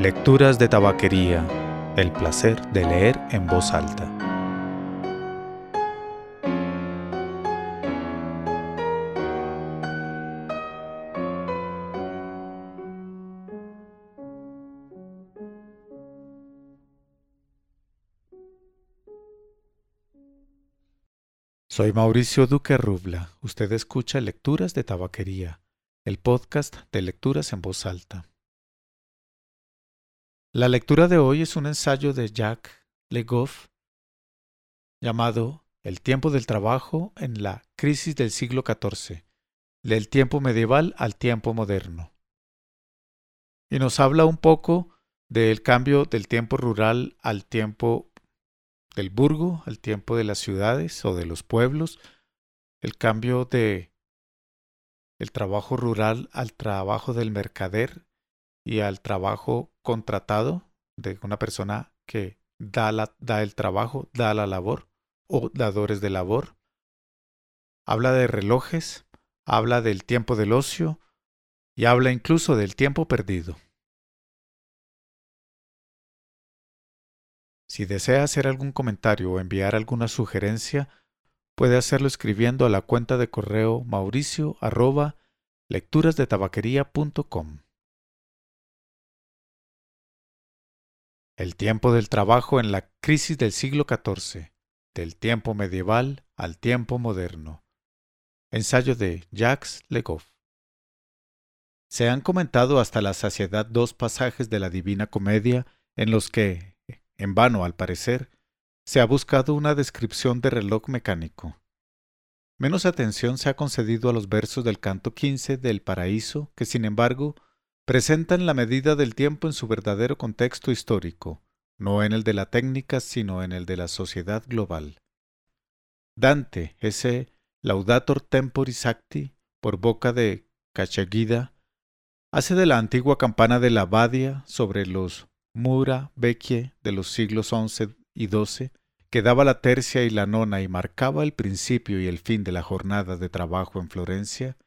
Lecturas de tabaquería. El placer de leer en voz alta. Soy Mauricio Duque Rubla. Usted escucha Lecturas de Tabaquería, el podcast de lecturas en voz alta. La lectura de hoy es un ensayo de Jacques Legoff llamado El tiempo del trabajo en la crisis del siglo XIV, del tiempo medieval al tiempo moderno. Y nos habla un poco del cambio del tiempo rural al tiempo del burgo, al tiempo de las ciudades o de los pueblos, el cambio de el trabajo rural al trabajo del mercader y al trabajo contratado de una persona que da, la, da el trabajo, da la labor o dadores de labor. Habla de relojes, habla del tiempo del ocio y habla incluso del tiempo perdido. Si desea hacer algún comentario o enviar alguna sugerencia, puede hacerlo escribiendo a la cuenta de correo mauricio arroba. El tiempo del trabajo en la crisis del siglo XIV, del tiempo medieval al tiempo moderno. Ensayo de Jacques Legoff. Se han comentado hasta la saciedad dos pasajes de la Divina Comedia en los que, en vano al parecer, se ha buscado una descripción de reloj mecánico. Menos atención se ha concedido a los versos del canto quince del Paraíso, que sin embargo presentan la medida del tiempo en su verdadero contexto histórico, no en el de la técnica, sino en el de la sociedad global. Dante, ese Laudator Temporis Acti, por boca de Cachagida, hace de la antigua campana de la Badia sobre los Mura Vecchie de los siglos XI y XII, que daba la tercia y la nona y marcaba el principio y el fin de la jornada de trabajo en Florencia,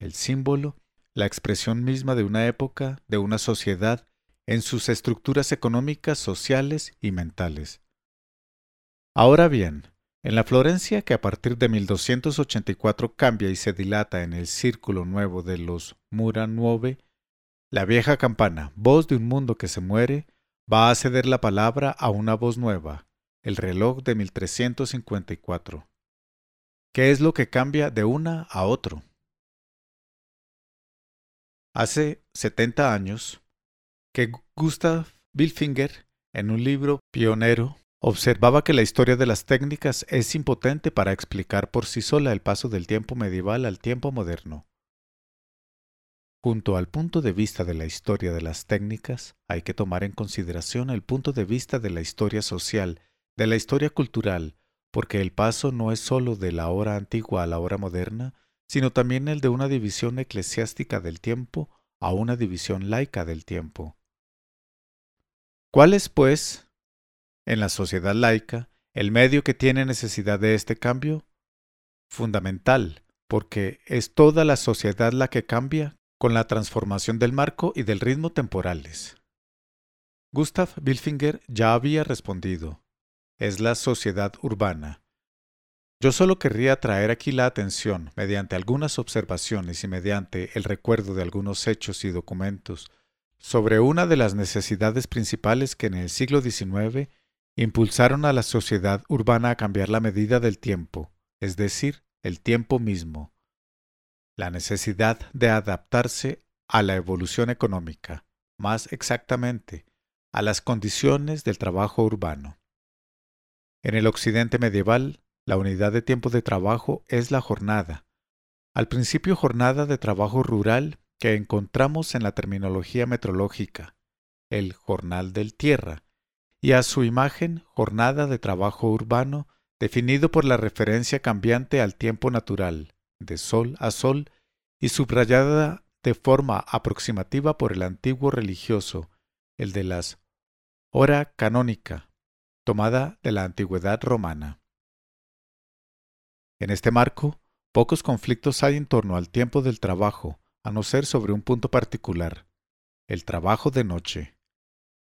el símbolo la expresión misma de una época, de una sociedad, en sus estructuras económicas, sociales y mentales. Ahora bien, en la Florencia que a partir de 1284 cambia y se dilata en el círculo nuevo de los Mura Nuove, la vieja campana, voz de un mundo que se muere, va a ceder la palabra a una voz nueva, el reloj de 1354. ¿Qué es lo que cambia de una a otro? Hace 70 años que Gustav Bilfinger, en un libro pionero, observaba que la historia de las técnicas es impotente para explicar por sí sola el paso del tiempo medieval al tiempo moderno. Junto al punto de vista de la historia de las técnicas, hay que tomar en consideración el punto de vista de la historia social, de la historia cultural, porque el paso no es sólo de la hora antigua a la hora moderna, sino también el de una división eclesiástica del tiempo a una división laica del tiempo. ¿Cuál es, pues, en la sociedad laica, el medio que tiene necesidad de este cambio? Fundamental, porque es toda la sociedad la que cambia con la transformación del marco y del ritmo temporales. Gustav Bilfinger ya había respondido. Es la sociedad urbana, yo solo querría traer aquí la atención, mediante algunas observaciones y mediante el recuerdo de algunos hechos y documentos, sobre una de las necesidades principales que en el siglo XIX impulsaron a la sociedad urbana a cambiar la medida del tiempo, es decir, el tiempo mismo. La necesidad de adaptarse a la evolución económica, más exactamente, a las condiciones del trabajo urbano. En el occidente medieval, la unidad de tiempo de trabajo es la jornada. Al principio jornada de trabajo rural que encontramos en la terminología metrológica, el jornal del tierra, y a su imagen jornada de trabajo urbano definido por la referencia cambiante al tiempo natural, de sol a sol, y subrayada de forma aproximativa por el antiguo religioso, el de las hora canónica, tomada de la antigüedad romana. En este marco, pocos conflictos hay en torno al tiempo del trabajo, a no ser sobre un punto particular, el trabajo de noche.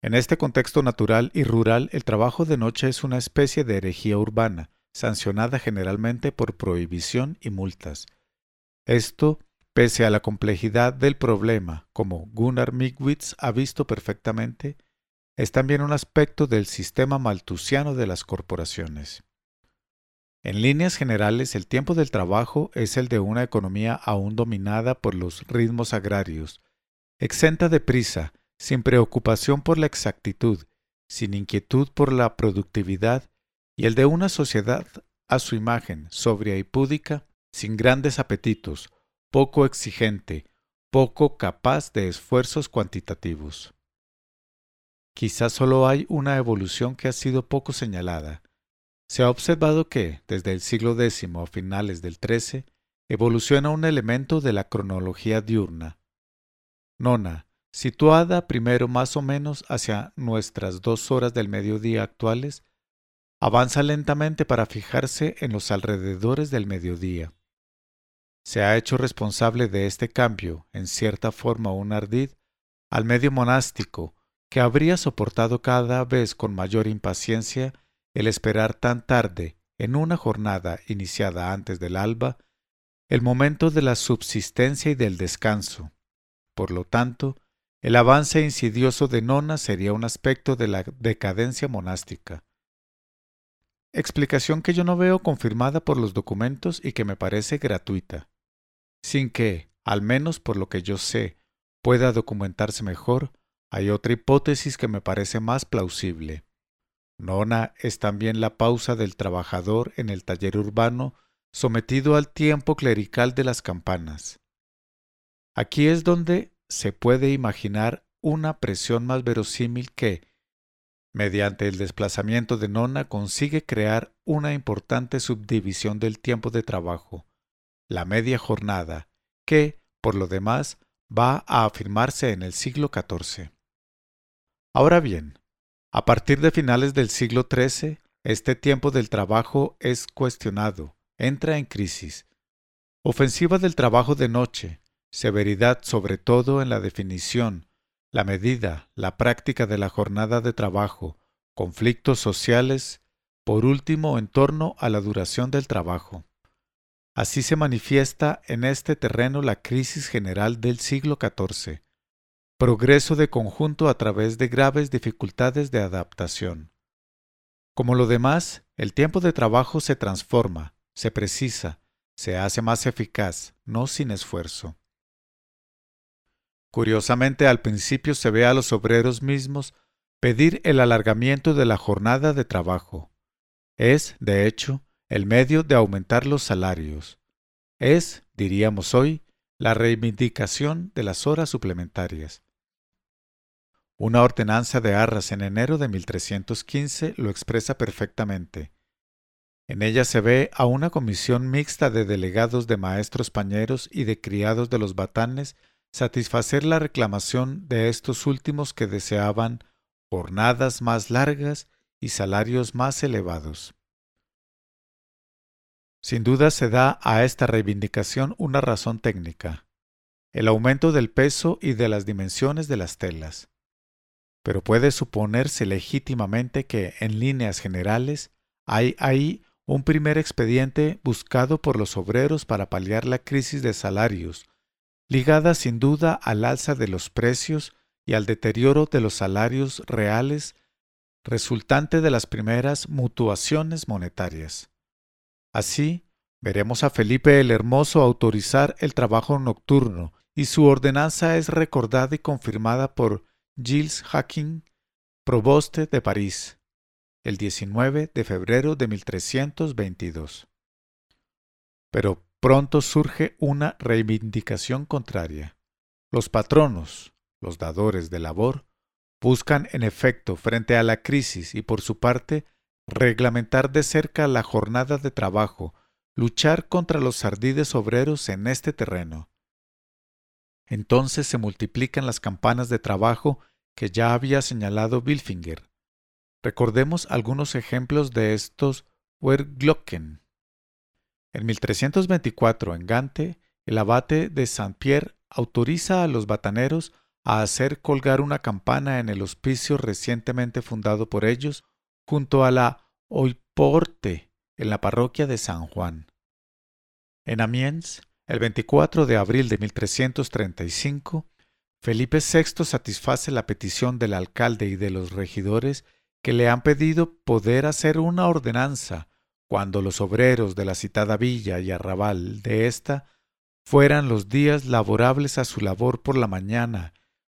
En este contexto natural y rural, el trabajo de noche es una especie de herejía urbana, sancionada generalmente por prohibición y multas. Esto, pese a la complejidad del problema, como Gunnar Migwitz ha visto perfectamente, es también un aspecto del sistema maltusiano de las corporaciones. En líneas generales, el tiempo del trabajo es el de una economía aún dominada por los ritmos agrarios, exenta de prisa, sin preocupación por la exactitud, sin inquietud por la productividad, y el de una sociedad a su imagen, sobria y púdica, sin grandes apetitos, poco exigente, poco capaz de esfuerzos cuantitativos. Quizás solo hay una evolución que ha sido poco señalada, se ha observado que, desde el siglo X a finales del XIII, evoluciona un elemento de la cronología diurna. Nona, situada primero más o menos hacia nuestras dos horas del mediodía actuales, avanza lentamente para fijarse en los alrededores del mediodía. Se ha hecho responsable de este cambio, en cierta forma un ardid, al medio monástico, que habría soportado cada vez con mayor impaciencia el esperar tan tarde, en una jornada iniciada antes del alba, el momento de la subsistencia y del descanso. Por lo tanto, el avance insidioso de Nona sería un aspecto de la decadencia monástica. Explicación que yo no veo confirmada por los documentos y que me parece gratuita. Sin que, al menos por lo que yo sé, pueda documentarse mejor, hay otra hipótesis que me parece más plausible. Nona es también la pausa del trabajador en el taller urbano sometido al tiempo clerical de las campanas. Aquí es donde se puede imaginar una presión más verosímil que, mediante el desplazamiento de Nona, consigue crear una importante subdivisión del tiempo de trabajo, la media jornada, que, por lo demás, va a afirmarse en el siglo XIV. Ahora bien, a partir de finales del siglo XIII, este tiempo del trabajo es cuestionado, entra en crisis. Ofensiva del trabajo de noche, severidad sobre todo en la definición, la medida, la práctica de la jornada de trabajo, conflictos sociales, por último en torno a la duración del trabajo. Así se manifiesta en este terreno la crisis general del siglo XIV, progreso de conjunto a través de graves dificultades de adaptación. Como lo demás, el tiempo de trabajo se transforma, se precisa, se hace más eficaz, no sin esfuerzo. Curiosamente, al principio se ve a los obreros mismos pedir el alargamiento de la jornada de trabajo. Es, de hecho, el medio de aumentar los salarios. Es, diríamos hoy, la reivindicación de las horas suplementarias. Una ordenanza de Arras en enero de 1315 lo expresa perfectamente. En ella se ve a una comisión mixta de delegados de maestros pañeros y de criados de los batanes satisfacer la reclamación de estos últimos que deseaban jornadas más largas y salarios más elevados. Sin duda se da a esta reivindicación una razón técnica, el aumento del peso y de las dimensiones de las telas pero puede suponerse legítimamente que, en líneas generales, hay ahí un primer expediente buscado por los obreros para paliar la crisis de salarios, ligada sin duda al alza de los precios y al deterioro de los salarios reales resultante de las primeras mutuaciones monetarias. Así, veremos a Felipe el Hermoso autorizar el trabajo nocturno, y su ordenanza es recordada y confirmada por Gilles Hacking, proboste de París, el 19 de febrero de 1322. Pero pronto surge una reivindicación contraria. Los patronos, los dadores de labor, buscan en efecto, frente a la crisis y por su parte, reglamentar de cerca la jornada de trabajo, luchar contra los ardides obreros en este terreno. Entonces se multiplican las campanas de trabajo que ya había señalado Bilfinger. Recordemos algunos ejemplos de estos Werglocken. En 1324, en Gante, el abate de Saint-Pierre autoriza a los bataneros a hacer colgar una campana en el hospicio recientemente fundado por ellos junto a la Oiporte, en la parroquia de San Juan. En Amiens, el 24 de abril de 1335, Felipe VI satisface la petición del alcalde y de los regidores que le han pedido poder hacer una ordenanza cuando los obreros de la citada villa y arrabal de ésta fueran los días laborables a su labor por la mañana,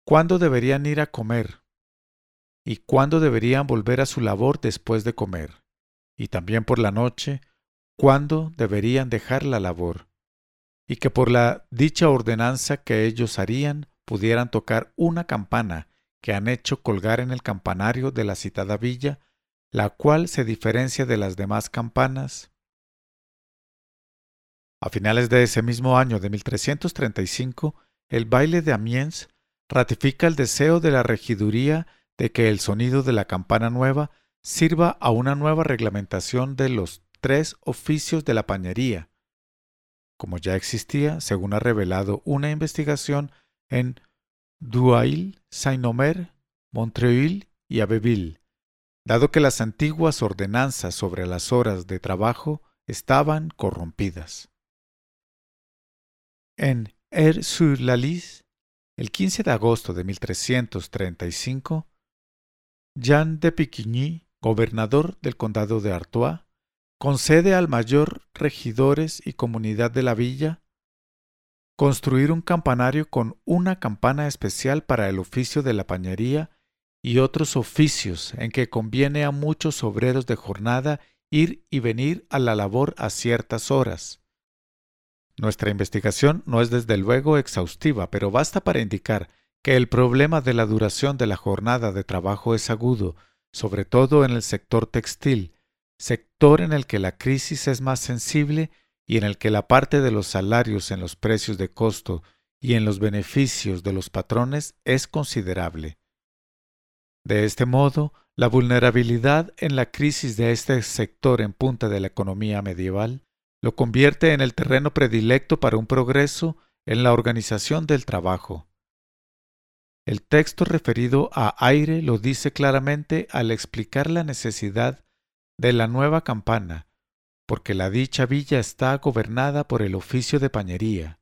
cuándo deberían ir a comer y cuándo deberían volver a su labor después de comer, y también por la noche, cuándo deberían dejar la labor, y que por la dicha ordenanza que ellos harían pudieran tocar una campana que han hecho colgar en el campanario de la citada villa, la cual se diferencia de las demás campanas. A finales de ese mismo año de 1335, el baile de Amiens ratifica el deseo de la regiduría de que el sonido de la campana nueva sirva a una nueva reglamentación de los tres oficios de la pañería, como ya existía, según ha revelado una investigación en Douai, Saint-Omer, Montreuil y Abbeville, dado que las antiguas ordenanzas sobre las horas de trabajo estaban corrompidas. En Air-sur-la-Lys, el 15 de agosto de 1335, Jean de Piquigny, gobernador del condado de Artois, concede al mayor regidores y comunidad de la villa construir un campanario con una campana especial para el oficio de la pañería y otros oficios en que conviene a muchos obreros de jornada ir y venir a la labor a ciertas horas. Nuestra investigación no es desde luego exhaustiva, pero basta para indicar que el problema de la duración de la jornada de trabajo es agudo, sobre todo en el sector textil, en el que la crisis es más sensible y en el que la parte de los salarios en los precios de costo y en los beneficios de los patrones es considerable. De este modo, la vulnerabilidad en la crisis de este sector en punta de la economía medieval lo convierte en el terreno predilecto para un progreso en la organización del trabajo. El texto referido a aire lo dice claramente al explicar la necesidad de la nueva campana, porque la dicha villa está gobernada por el oficio de pañería.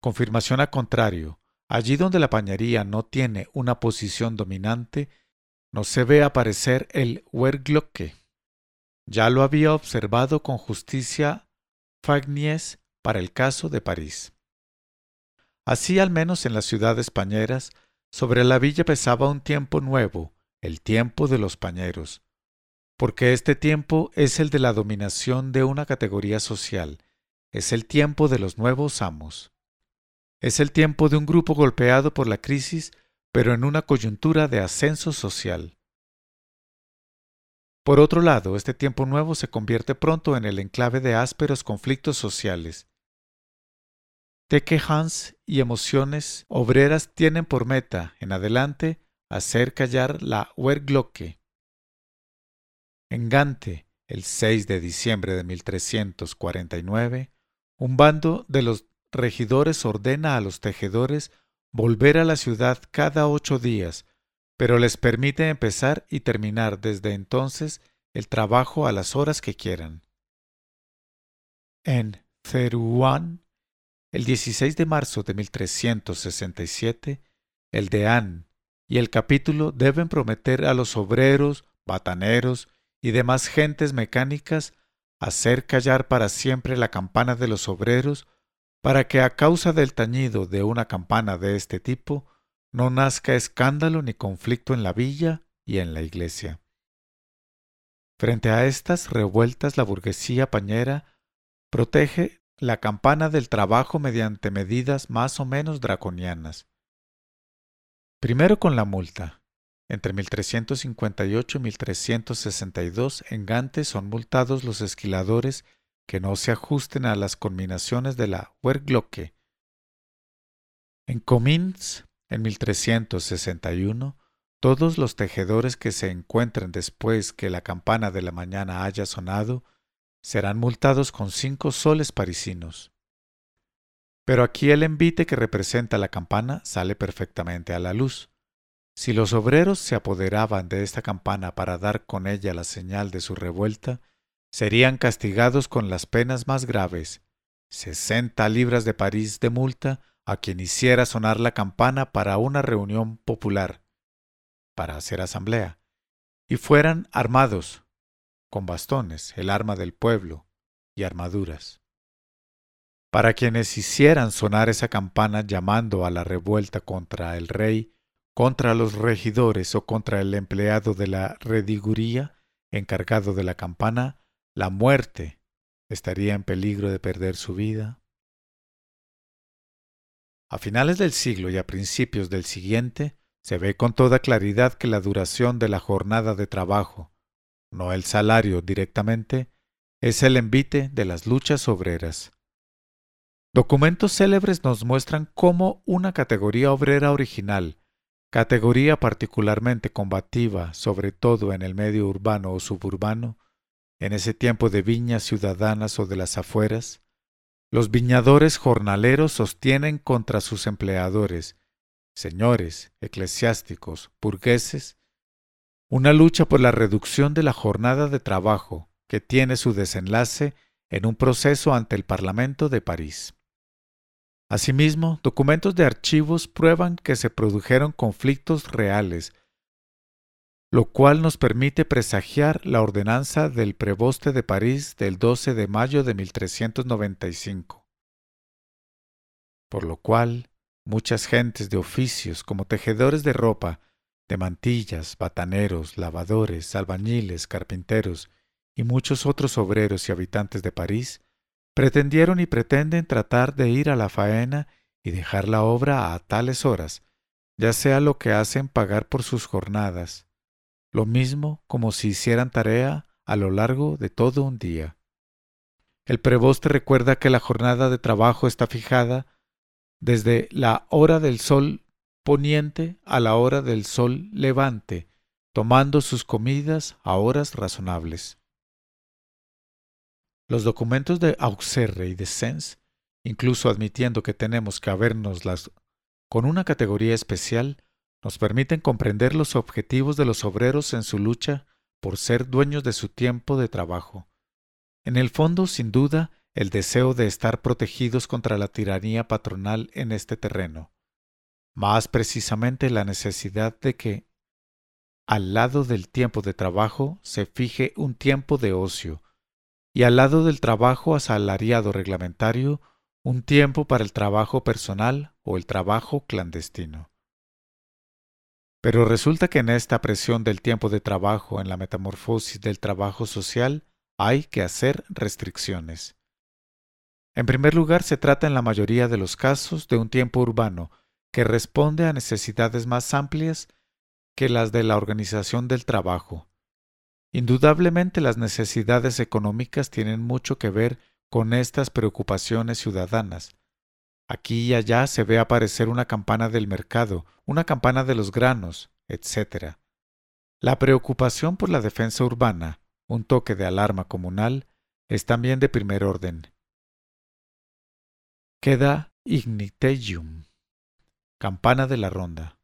Confirmación a contrario, allí donde la pañería no tiene una posición dominante, no se ve aparecer el Werglocke. Ya lo había observado con justicia Fagnies para el caso de París. Así al menos en las ciudades pañeras, sobre la villa pesaba un tiempo nuevo, el tiempo de los pañeros, porque este tiempo es el de la dominación de una categoría social, es el tiempo de los nuevos amos. Es el tiempo de un grupo golpeado por la crisis, pero en una coyuntura de ascenso social. Por otro lado, este tiempo nuevo se convierte pronto en el enclave de ásperos conflictos sociales. Tequejans y emociones obreras tienen por meta, en adelante, hacer callar la Werglocke, en Gante, el 6 de diciembre de 1349, un bando de los regidores ordena a los tejedores volver a la ciudad cada ocho días, pero les permite empezar y terminar desde entonces el trabajo a las horas que quieran. En Ceruán, el 16 de marzo de 1367, el deán y el capítulo deben prometer a los obreros, bataneros y demás gentes mecánicas hacer callar para siempre la campana de los obreros, para que a causa del tañido de una campana de este tipo no nazca escándalo ni conflicto en la villa y en la iglesia. Frente a estas revueltas la burguesía pañera protege la campana del trabajo mediante medidas más o menos draconianas. Primero con la multa, entre 1358 y 1362 en Gante son multados los esquiladores que no se ajusten a las combinaciones de la Werglocke. En Comins, en 1361, todos los tejedores que se encuentren después que la campana de la mañana haya sonado serán multados con cinco soles parisinos. Pero aquí el envite que representa la campana sale perfectamente a la luz. Si los obreros se apoderaban de esta campana para dar con ella la señal de su revuelta, serían castigados con las penas más graves, sesenta libras de París de multa a quien hiciera sonar la campana para una reunión popular, para hacer asamblea, y fueran armados, con bastones, el arma del pueblo, y armaduras. Para quienes hicieran sonar esa campana llamando a la revuelta contra el rey, contra los regidores o contra el empleado de la rediguría encargado de la campana, la muerte estaría en peligro de perder su vida. A finales del siglo y a principios del siguiente, se ve con toda claridad que la duración de la jornada de trabajo, no el salario directamente, es el envite de las luchas obreras. Documentos célebres nos muestran cómo una categoría obrera original, categoría particularmente combativa, sobre todo en el medio urbano o suburbano, en ese tiempo de viñas ciudadanas o de las afueras, los viñadores jornaleros sostienen contra sus empleadores, señores, eclesiásticos, burgueses, una lucha por la reducción de la jornada de trabajo que tiene su desenlace en un proceso ante el Parlamento de París. Asimismo, documentos de archivos prueban que se produjeron conflictos reales lo cual nos permite presagiar la ordenanza del preboste de París del 12 de mayo de 1395. Por lo cual, muchas gentes de oficios como tejedores de ropa, de mantillas, bataneros, lavadores, albañiles, carpinteros y muchos otros obreros y habitantes de París pretendieron y pretenden tratar de ir a la faena y dejar la obra a tales horas, ya sea lo que hacen pagar por sus jornadas, lo mismo como si hicieran tarea a lo largo de todo un día. El preboste recuerda que la jornada de trabajo está fijada desde la hora del sol poniente a la hora del sol levante, tomando sus comidas a horas razonables. Los documentos de Auxerre y de Sens, incluso admitiendo que tenemos que habernoslas con una categoría especial, nos permiten comprender los objetivos de los obreros en su lucha por ser dueños de su tiempo de trabajo. En el fondo, sin duda, el deseo de estar protegidos contra la tiranía patronal en este terreno. Más precisamente la necesidad de que, al lado del tiempo de trabajo, se fije un tiempo de ocio, y al lado del trabajo asalariado reglamentario, un tiempo para el trabajo personal o el trabajo clandestino. Pero resulta que en esta presión del tiempo de trabajo, en la metamorfosis del trabajo social, hay que hacer restricciones. En primer lugar, se trata en la mayoría de los casos de un tiempo urbano que responde a necesidades más amplias que las de la organización del trabajo. Indudablemente las necesidades económicas tienen mucho que ver con estas preocupaciones ciudadanas, Aquí y allá se ve aparecer una campana del mercado, una campana de los granos, etc. La preocupación por la defensa urbana, un toque de alarma comunal, es también de primer orden. Queda igniteium, campana de la ronda.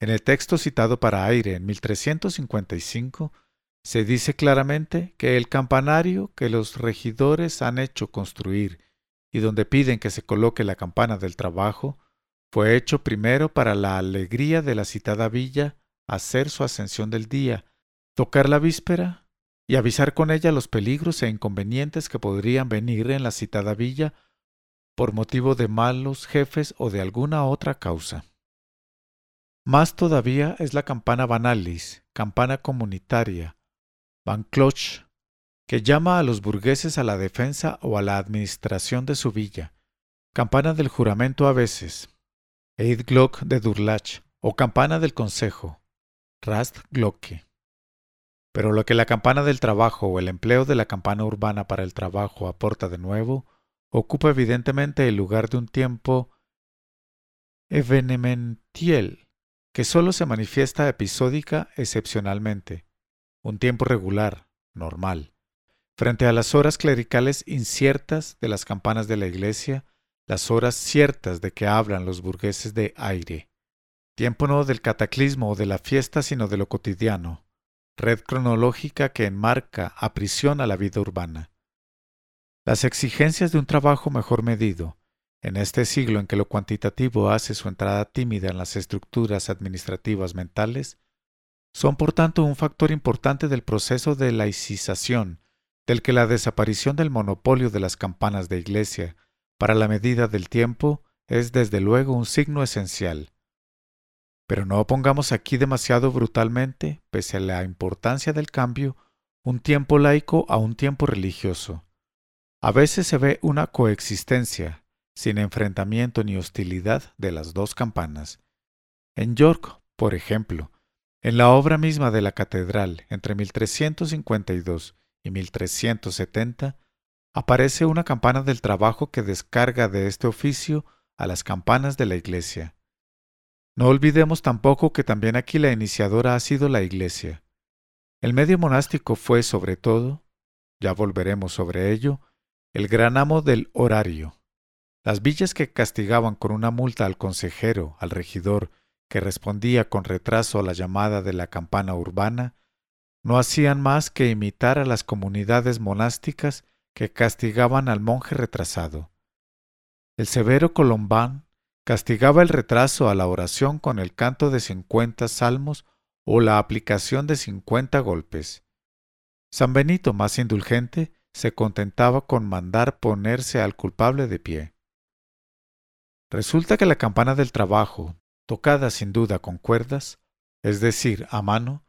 En el texto citado para aire en 1355 se dice claramente que el campanario que los regidores han hecho construir y donde piden que se coloque la campana del trabajo, fue hecho primero para la alegría de la citada villa hacer su ascensión del día, tocar la víspera y avisar con ella los peligros e inconvenientes que podrían venir en la citada villa por motivo de malos jefes o de alguna otra causa. Más todavía es la campana banalis, campana comunitaria, Van que llama a los burgueses a la defensa o a la administración de su villa, campana del juramento a veces, Eid Glock de Durlach, o campana del consejo, Rast Glocke. Pero lo que la campana del trabajo o el empleo de la campana urbana para el trabajo aporta de nuevo, ocupa evidentemente el lugar de un tiempo evenementiel, que sólo se manifiesta episódica excepcionalmente, un tiempo regular, normal. Frente a las horas clericales inciertas de las campanas de la iglesia, las horas ciertas de que hablan los burgueses de aire. Tiempo no del cataclismo o de la fiesta, sino de lo cotidiano. Red cronológica que enmarca, aprisiona la vida urbana. Las exigencias de un trabajo mejor medido, en este siglo en que lo cuantitativo hace su entrada tímida en las estructuras administrativas mentales, son por tanto un factor importante del proceso de laicización, del que la desaparición del monopolio de las campanas de iglesia para la medida del tiempo es desde luego un signo esencial. Pero no opongamos aquí demasiado brutalmente, pese a la importancia del cambio, un tiempo laico a un tiempo religioso. A veces se ve una coexistencia, sin enfrentamiento ni hostilidad de las dos campanas. En York, por ejemplo, en la obra misma de la catedral, entre 1352 y 1370, aparece una campana del trabajo que descarga de este oficio a las campanas de la iglesia. No olvidemos tampoco que también aquí la iniciadora ha sido la iglesia. El medio monástico fue, sobre todo, ya volveremos sobre ello, el gran amo del horario. Las villas que castigaban con una multa al consejero, al regidor, que respondía con retraso a la llamada de la campana urbana, no hacían más que imitar a las comunidades monásticas que castigaban al monje retrasado. El severo Colombán castigaba el retraso a la oración con el canto de cincuenta salmos o la aplicación de cincuenta golpes. San Benito, más indulgente, se contentaba con mandar ponerse al culpable de pie. Resulta que la campana del trabajo, tocada sin duda con cuerdas, es decir, a mano,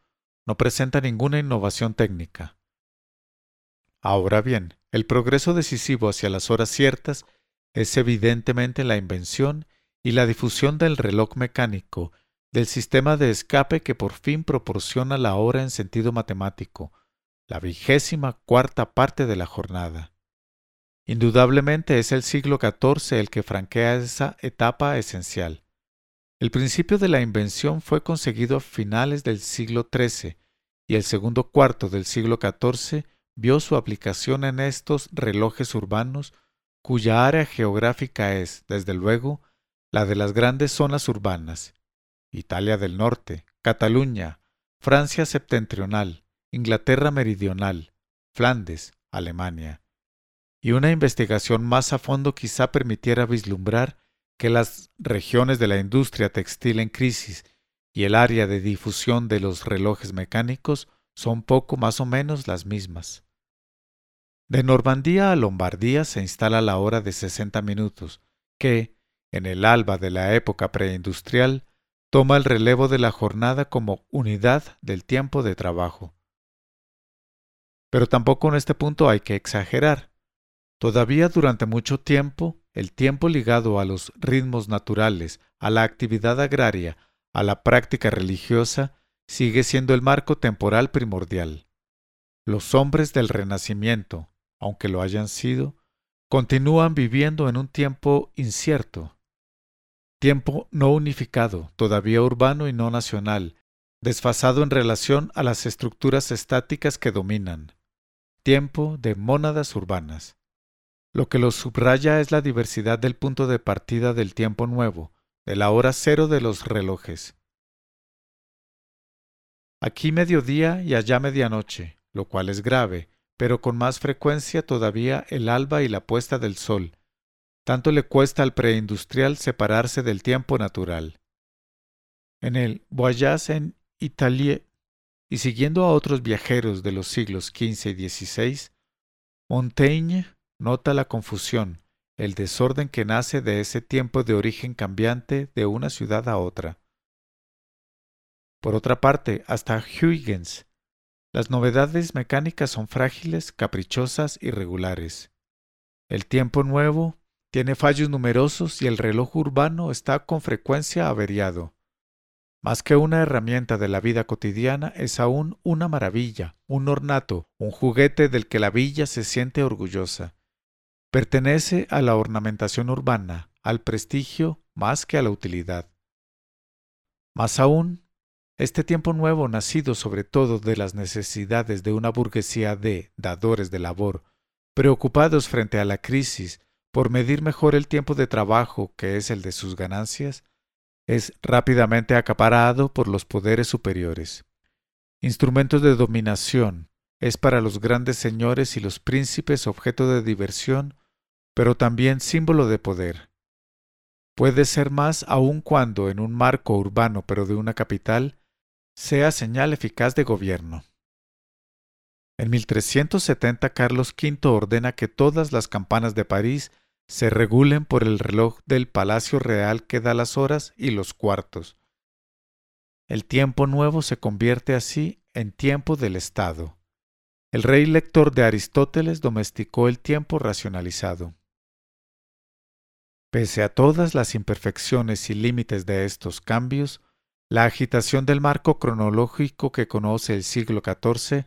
no presenta ninguna innovación técnica. Ahora bien, el progreso decisivo hacia las horas ciertas es evidentemente la invención y la difusión del reloj mecánico, del sistema de escape que por fin proporciona la hora en sentido matemático, la vigésima cuarta parte de la jornada. Indudablemente es el siglo XIV el que franquea esa etapa esencial. El principio de la invención fue conseguido a finales del siglo XIII y el segundo cuarto del siglo XIV vio su aplicación en estos relojes urbanos cuya área geográfica es, desde luego, la de las grandes zonas urbanas, Italia del Norte, Cataluña, Francia septentrional, Inglaterra meridional, Flandes, Alemania. Y una investigación más a fondo quizá permitiera vislumbrar que las regiones de la industria textil en crisis y el área de difusión de los relojes mecánicos son poco más o menos las mismas. De Normandía a Lombardía se instala la hora de sesenta minutos, que, en el alba de la época preindustrial, toma el relevo de la jornada como unidad del tiempo de trabajo. Pero tampoco en este punto hay que exagerar. Todavía durante mucho tiempo, el tiempo ligado a los ritmos naturales, a la actividad agraria, a la práctica religiosa, sigue siendo el marco temporal primordial. Los hombres del Renacimiento, aunque lo hayan sido, continúan viviendo en un tiempo incierto, tiempo no unificado, todavía urbano y no nacional, desfasado en relación a las estructuras estáticas que dominan tiempo de mónadas urbanas. Lo que lo subraya es la diversidad del punto de partida del tiempo nuevo, de la hora cero de los relojes. Aquí mediodía y allá medianoche, lo cual es grave, pero con más frecuencia todavía el alba y la puesta del sol. Tanto le cuesta al preindustrial separarse del tiempo natural. En el Voyage en Italie y siguiendo a otros viajeros de los siglos XV y XVI, Montaigne nota la confusión, el desorden que nace de ese tiempo de origen cambiante de una ciudad a otra. Por otra parte, hasta Huygens, las novedades mecánicas son frágiles, caprichosas, irregulares. El tiempo nuevo tiene fallos numerosos y el reloj urbano está con frecuencia averiado. Más que una herramienta de la vida cotidiana, es aún una maravilla, un ornato, un juguete del que la villa se siente orgullosa. Pertenece a la ornamentación urbana, al prestigio más que a la utilidad. Más aún, este tiempo nuevo, nacido sobre todo de las necesidades de una burguesía de dadores de labor, preocupados frente a la crisis por medir mejor el tiempo de trabajo que es el de sus ganancias, es rápidamente acaparado por los poderes superiores. Instrumentos de dominación, es para los grandes señores y los príncipes objeto de diversión, pero también símbolo de poder. Puede ser más aun cuando en un marco urbano pero de una capital sea señal eficaz de gobierno. En 1370 Carlos V ordena que todas las campanas de París se regulen por el reloj del Palacio Real que da las horas y los cuartos. El tiempo nuevo se convierte así en tiempo del Estado. El rey lector de Aristóteles domesticó el tiempo racionalizado. Pese a todas las imperfecciones y límites de estos cambios, la agitación del marco cronológico que conoce el siglo XIV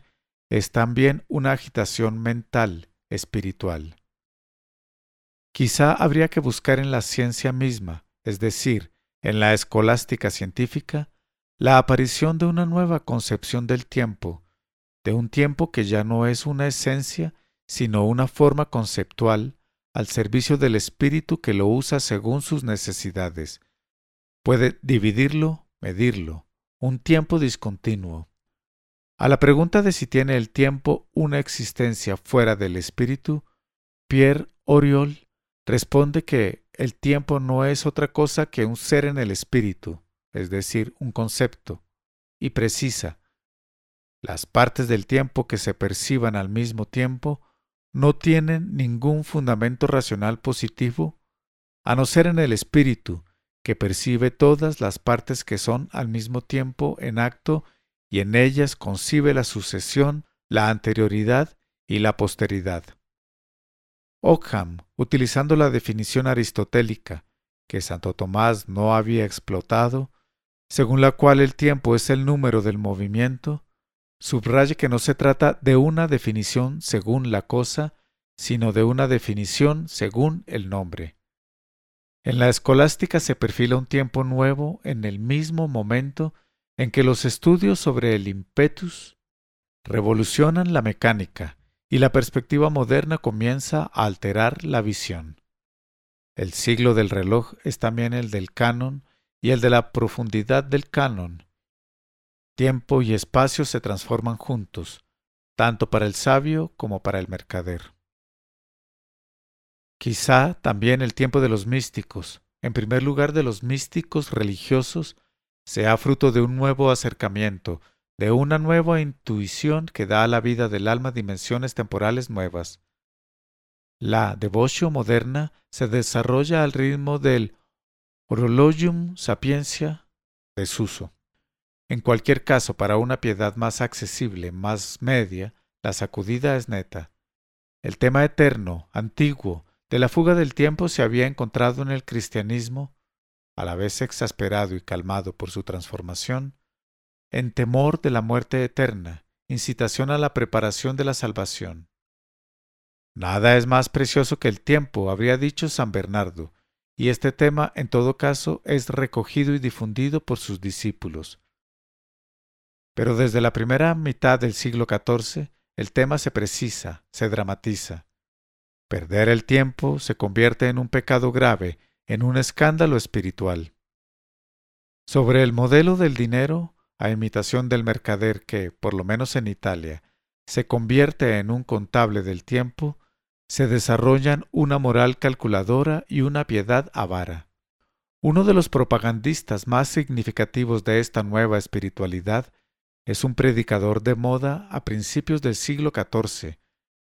es también una agitación mental, espiritual. Quizá habría que buscar en la ciencia misma, es decir, en la escolástica científica, la aparición de una nueva concepción del tiempo, de un tiempo que ya no es una esencia, sino una forma conceptual al servicio del espíritu que lo usa según sus necesidades. Puede dividirlo, medirlo, un tiempo discontinuo. A la pregunta de si tiene el tiempo una existencia fuera del espíritu, Pierre Oriol responde que el tiempo no es otra cosa que un ser en el espíritu, es decir, un concepto, y precisa. Las partes del tiempo que se perciban al mismo tiempo no tienen ningún fundamento racional positivo, a no ser en el espíritu, que percibe todas las partes que son al mismo tiempo en acto y en ellas concibe la sucesión, la anterioridad y la posteridad. Ockham, utilizando la definición aristotélica que Santo Tomás no había explotado, según la cual el tiempo es el número del movimiento, subraya que no se trata de una definición según la cosa, sino de una definición según el nombre. En la escolástica se perfila un tiempo nuevo en el mismo momento en que los estudios sobre el impetus revolucionan la mecánica y la perspectiva moderna comienza a alterar la visión. El siglo del reloj es también el del canon y el de la profundidad del canon. Tiempo y espacio se transforman juntos, tanto para el sabio como para el mercader. Quizá también el tiempo de los místicos, en primer lugar de los místicos religiosos, sea fruto de un nuevo acercamiento, de una nueva intuición que da a la vida del alma dimensiones temporales nuevas. La devoción moderna se desarrolla al ritmo del Orologium Sapiencia desuso. En cualquier caso, para una piedad más accesible, más media, la sacudida es neta. El tema eterno, antiguo, de la fuga del tiempo se había encontrado en el cristianismo a la vez exasperado y calmado por su transformación, en temor de la muerte eterna, incitación a la preparación de la salvación. Nada es más precioso que el tiempo, habría dicho San Bernardo, y este tema en todo caso es recogido y difundido por sus discípulos. Pero desde la primera mitad del siglo XIV el tema se precisa, se dramatiza. Perder el tiempo se convierte en un pecado grave en un escándalo espiritual. Sobre el modelo del dinero, a imitación del mercader que, por lo menos en Italia, se convierte en un contable del tiempo, se desarrollan una moral calculadora y una piedad avara. Uno de los propagandistas más significativos de esta nueva espiritualidad es un predicador de moda a principios del siglo XIV,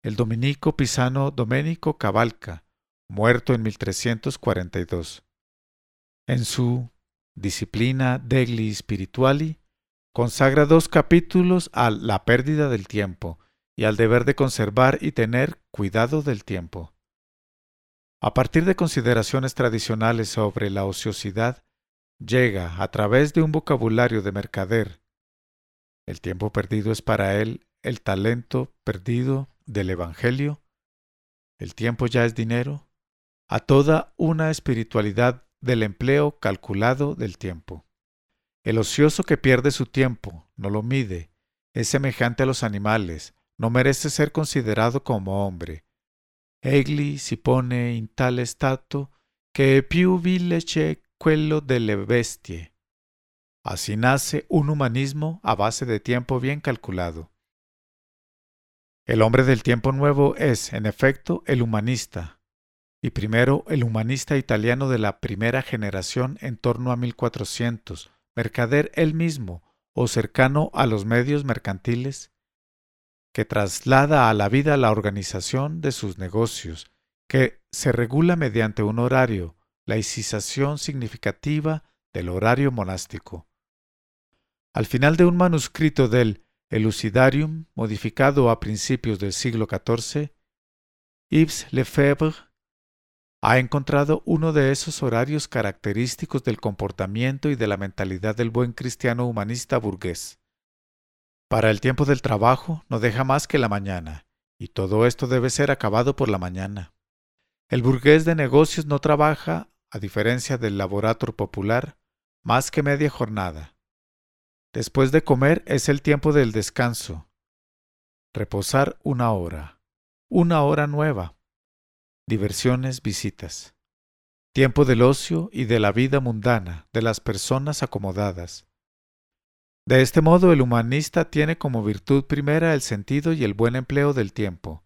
el dominico pisano Domenico Cavalca, muerto en 1342. En su Disciplina Degli Spirituali consagra dos capítulos a la pérdida del tiempo y al deber de conservar y tener cuidado del tiempo. A partir de consideraciones tradicionales sobre la ociosidad, llega, a través de un vocabulario de mercader, el tiempo perdido es para él el talento perdido del Evangelio, el tiempo ya es dinero, a toda una espiritualidad del empleo calculado del tiempo. El ocioso que pierde su tiempo, no lo mide, es semejante a los animales, no merece ser considerado como hombre. egli si pone in tale stato che più vile c'è quello delle bestie. Así nace un humanismo a base de tiempo bien calculado. El hombre del tiempo nuevo es, en efecto, el humanista, y primero el humanista italiano de la primera generación en torno a 1400, mercader él mismo o cercano a los medios mercantiles, que traslada a la vida la organización de sus negocios, que se regula mediante un horario, la laicización significativa del horario monástico. Al final de un manuscrito del Elucidarium, modificado a principios del siglo XIV, Yves Lefebvre ha encontrado uno de esos horarios característicos del comportamiento y de la mentalidad del buen cristiano humanista burgués. Para el tiempo del trabajo no deja más que la mañana, y todo esto debe ser acabado por la mañana. El burgués de negocios no trabaja, a diferencia del laborator popular, más que media jornada. Después de comer es el tiempo del descanso. Reposar una hora. Una hora nueva. Diversiones, visitas. Tiempo del ocio y de la vida mundana, de las personas acomodadas. De este modo el humanista tiene como virtud primera el sentido y el buen empleo del tiempo.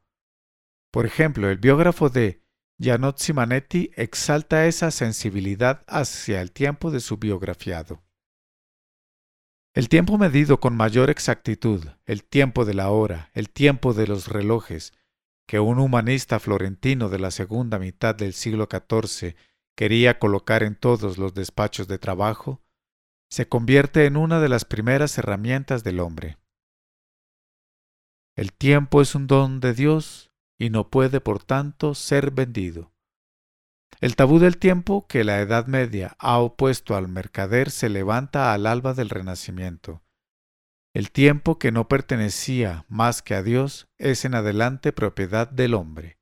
Por ejemplo, el biógrafo de Janot Simanetti exalta esa sensibilidad hacia el tiempo de su biografiado. El tiempo medido con mayor exactitud, el tiempo de la hora, el tiempo de los relojes, que un humanista florentino de la segunda mitad del siglo XIV quería colocar en todos los despachos de trabajo, se convierte en una de las primeras herramientas del hombre. El tiempo es un don de Dios y no puede, por tanto, ser vendido. El tabú del tiempo que la Edad Media ha opuesto al mercader se levanta al alba del Renacimiento. El tiempo que no pertenecía más que a Dios es en adelante propiedad del hombre.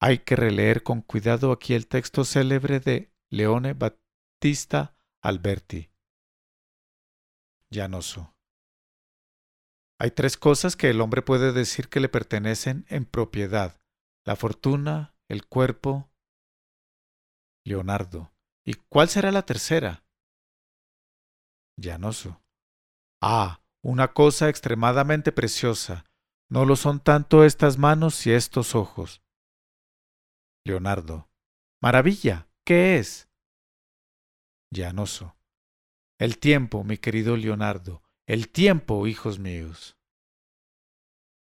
Hay que releer con cuidado aquí el texto célebre de Leone Battista Alberti. Llanoso. Hay tres cosas que el hombre puede decir que le pertenecen en propiedad, la fortuna, el cuerpo Leonardo. ¿Y cuál será la tercera? Llanoso. Ah, una cosa extremadamente preciosa. No lo son tanto estas manos y estos ojos. Leonardo. Maravilla. ¿Qué es? Llanoso. El tiempo, mi querido Leonardo. El tiempo, hijos míos.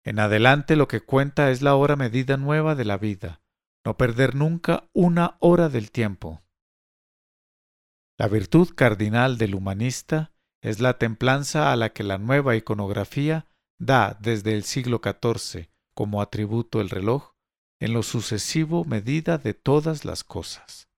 En adelante lo que cuenta es la hora medida nueva de la vida no perder nunca una hora del tiempo. La virtud cardinal del humanista es la templanza a la que la nueva iconografía da desde el siglo XIV como atributo el reloj, en lo sucesivo medida de todas las cosas.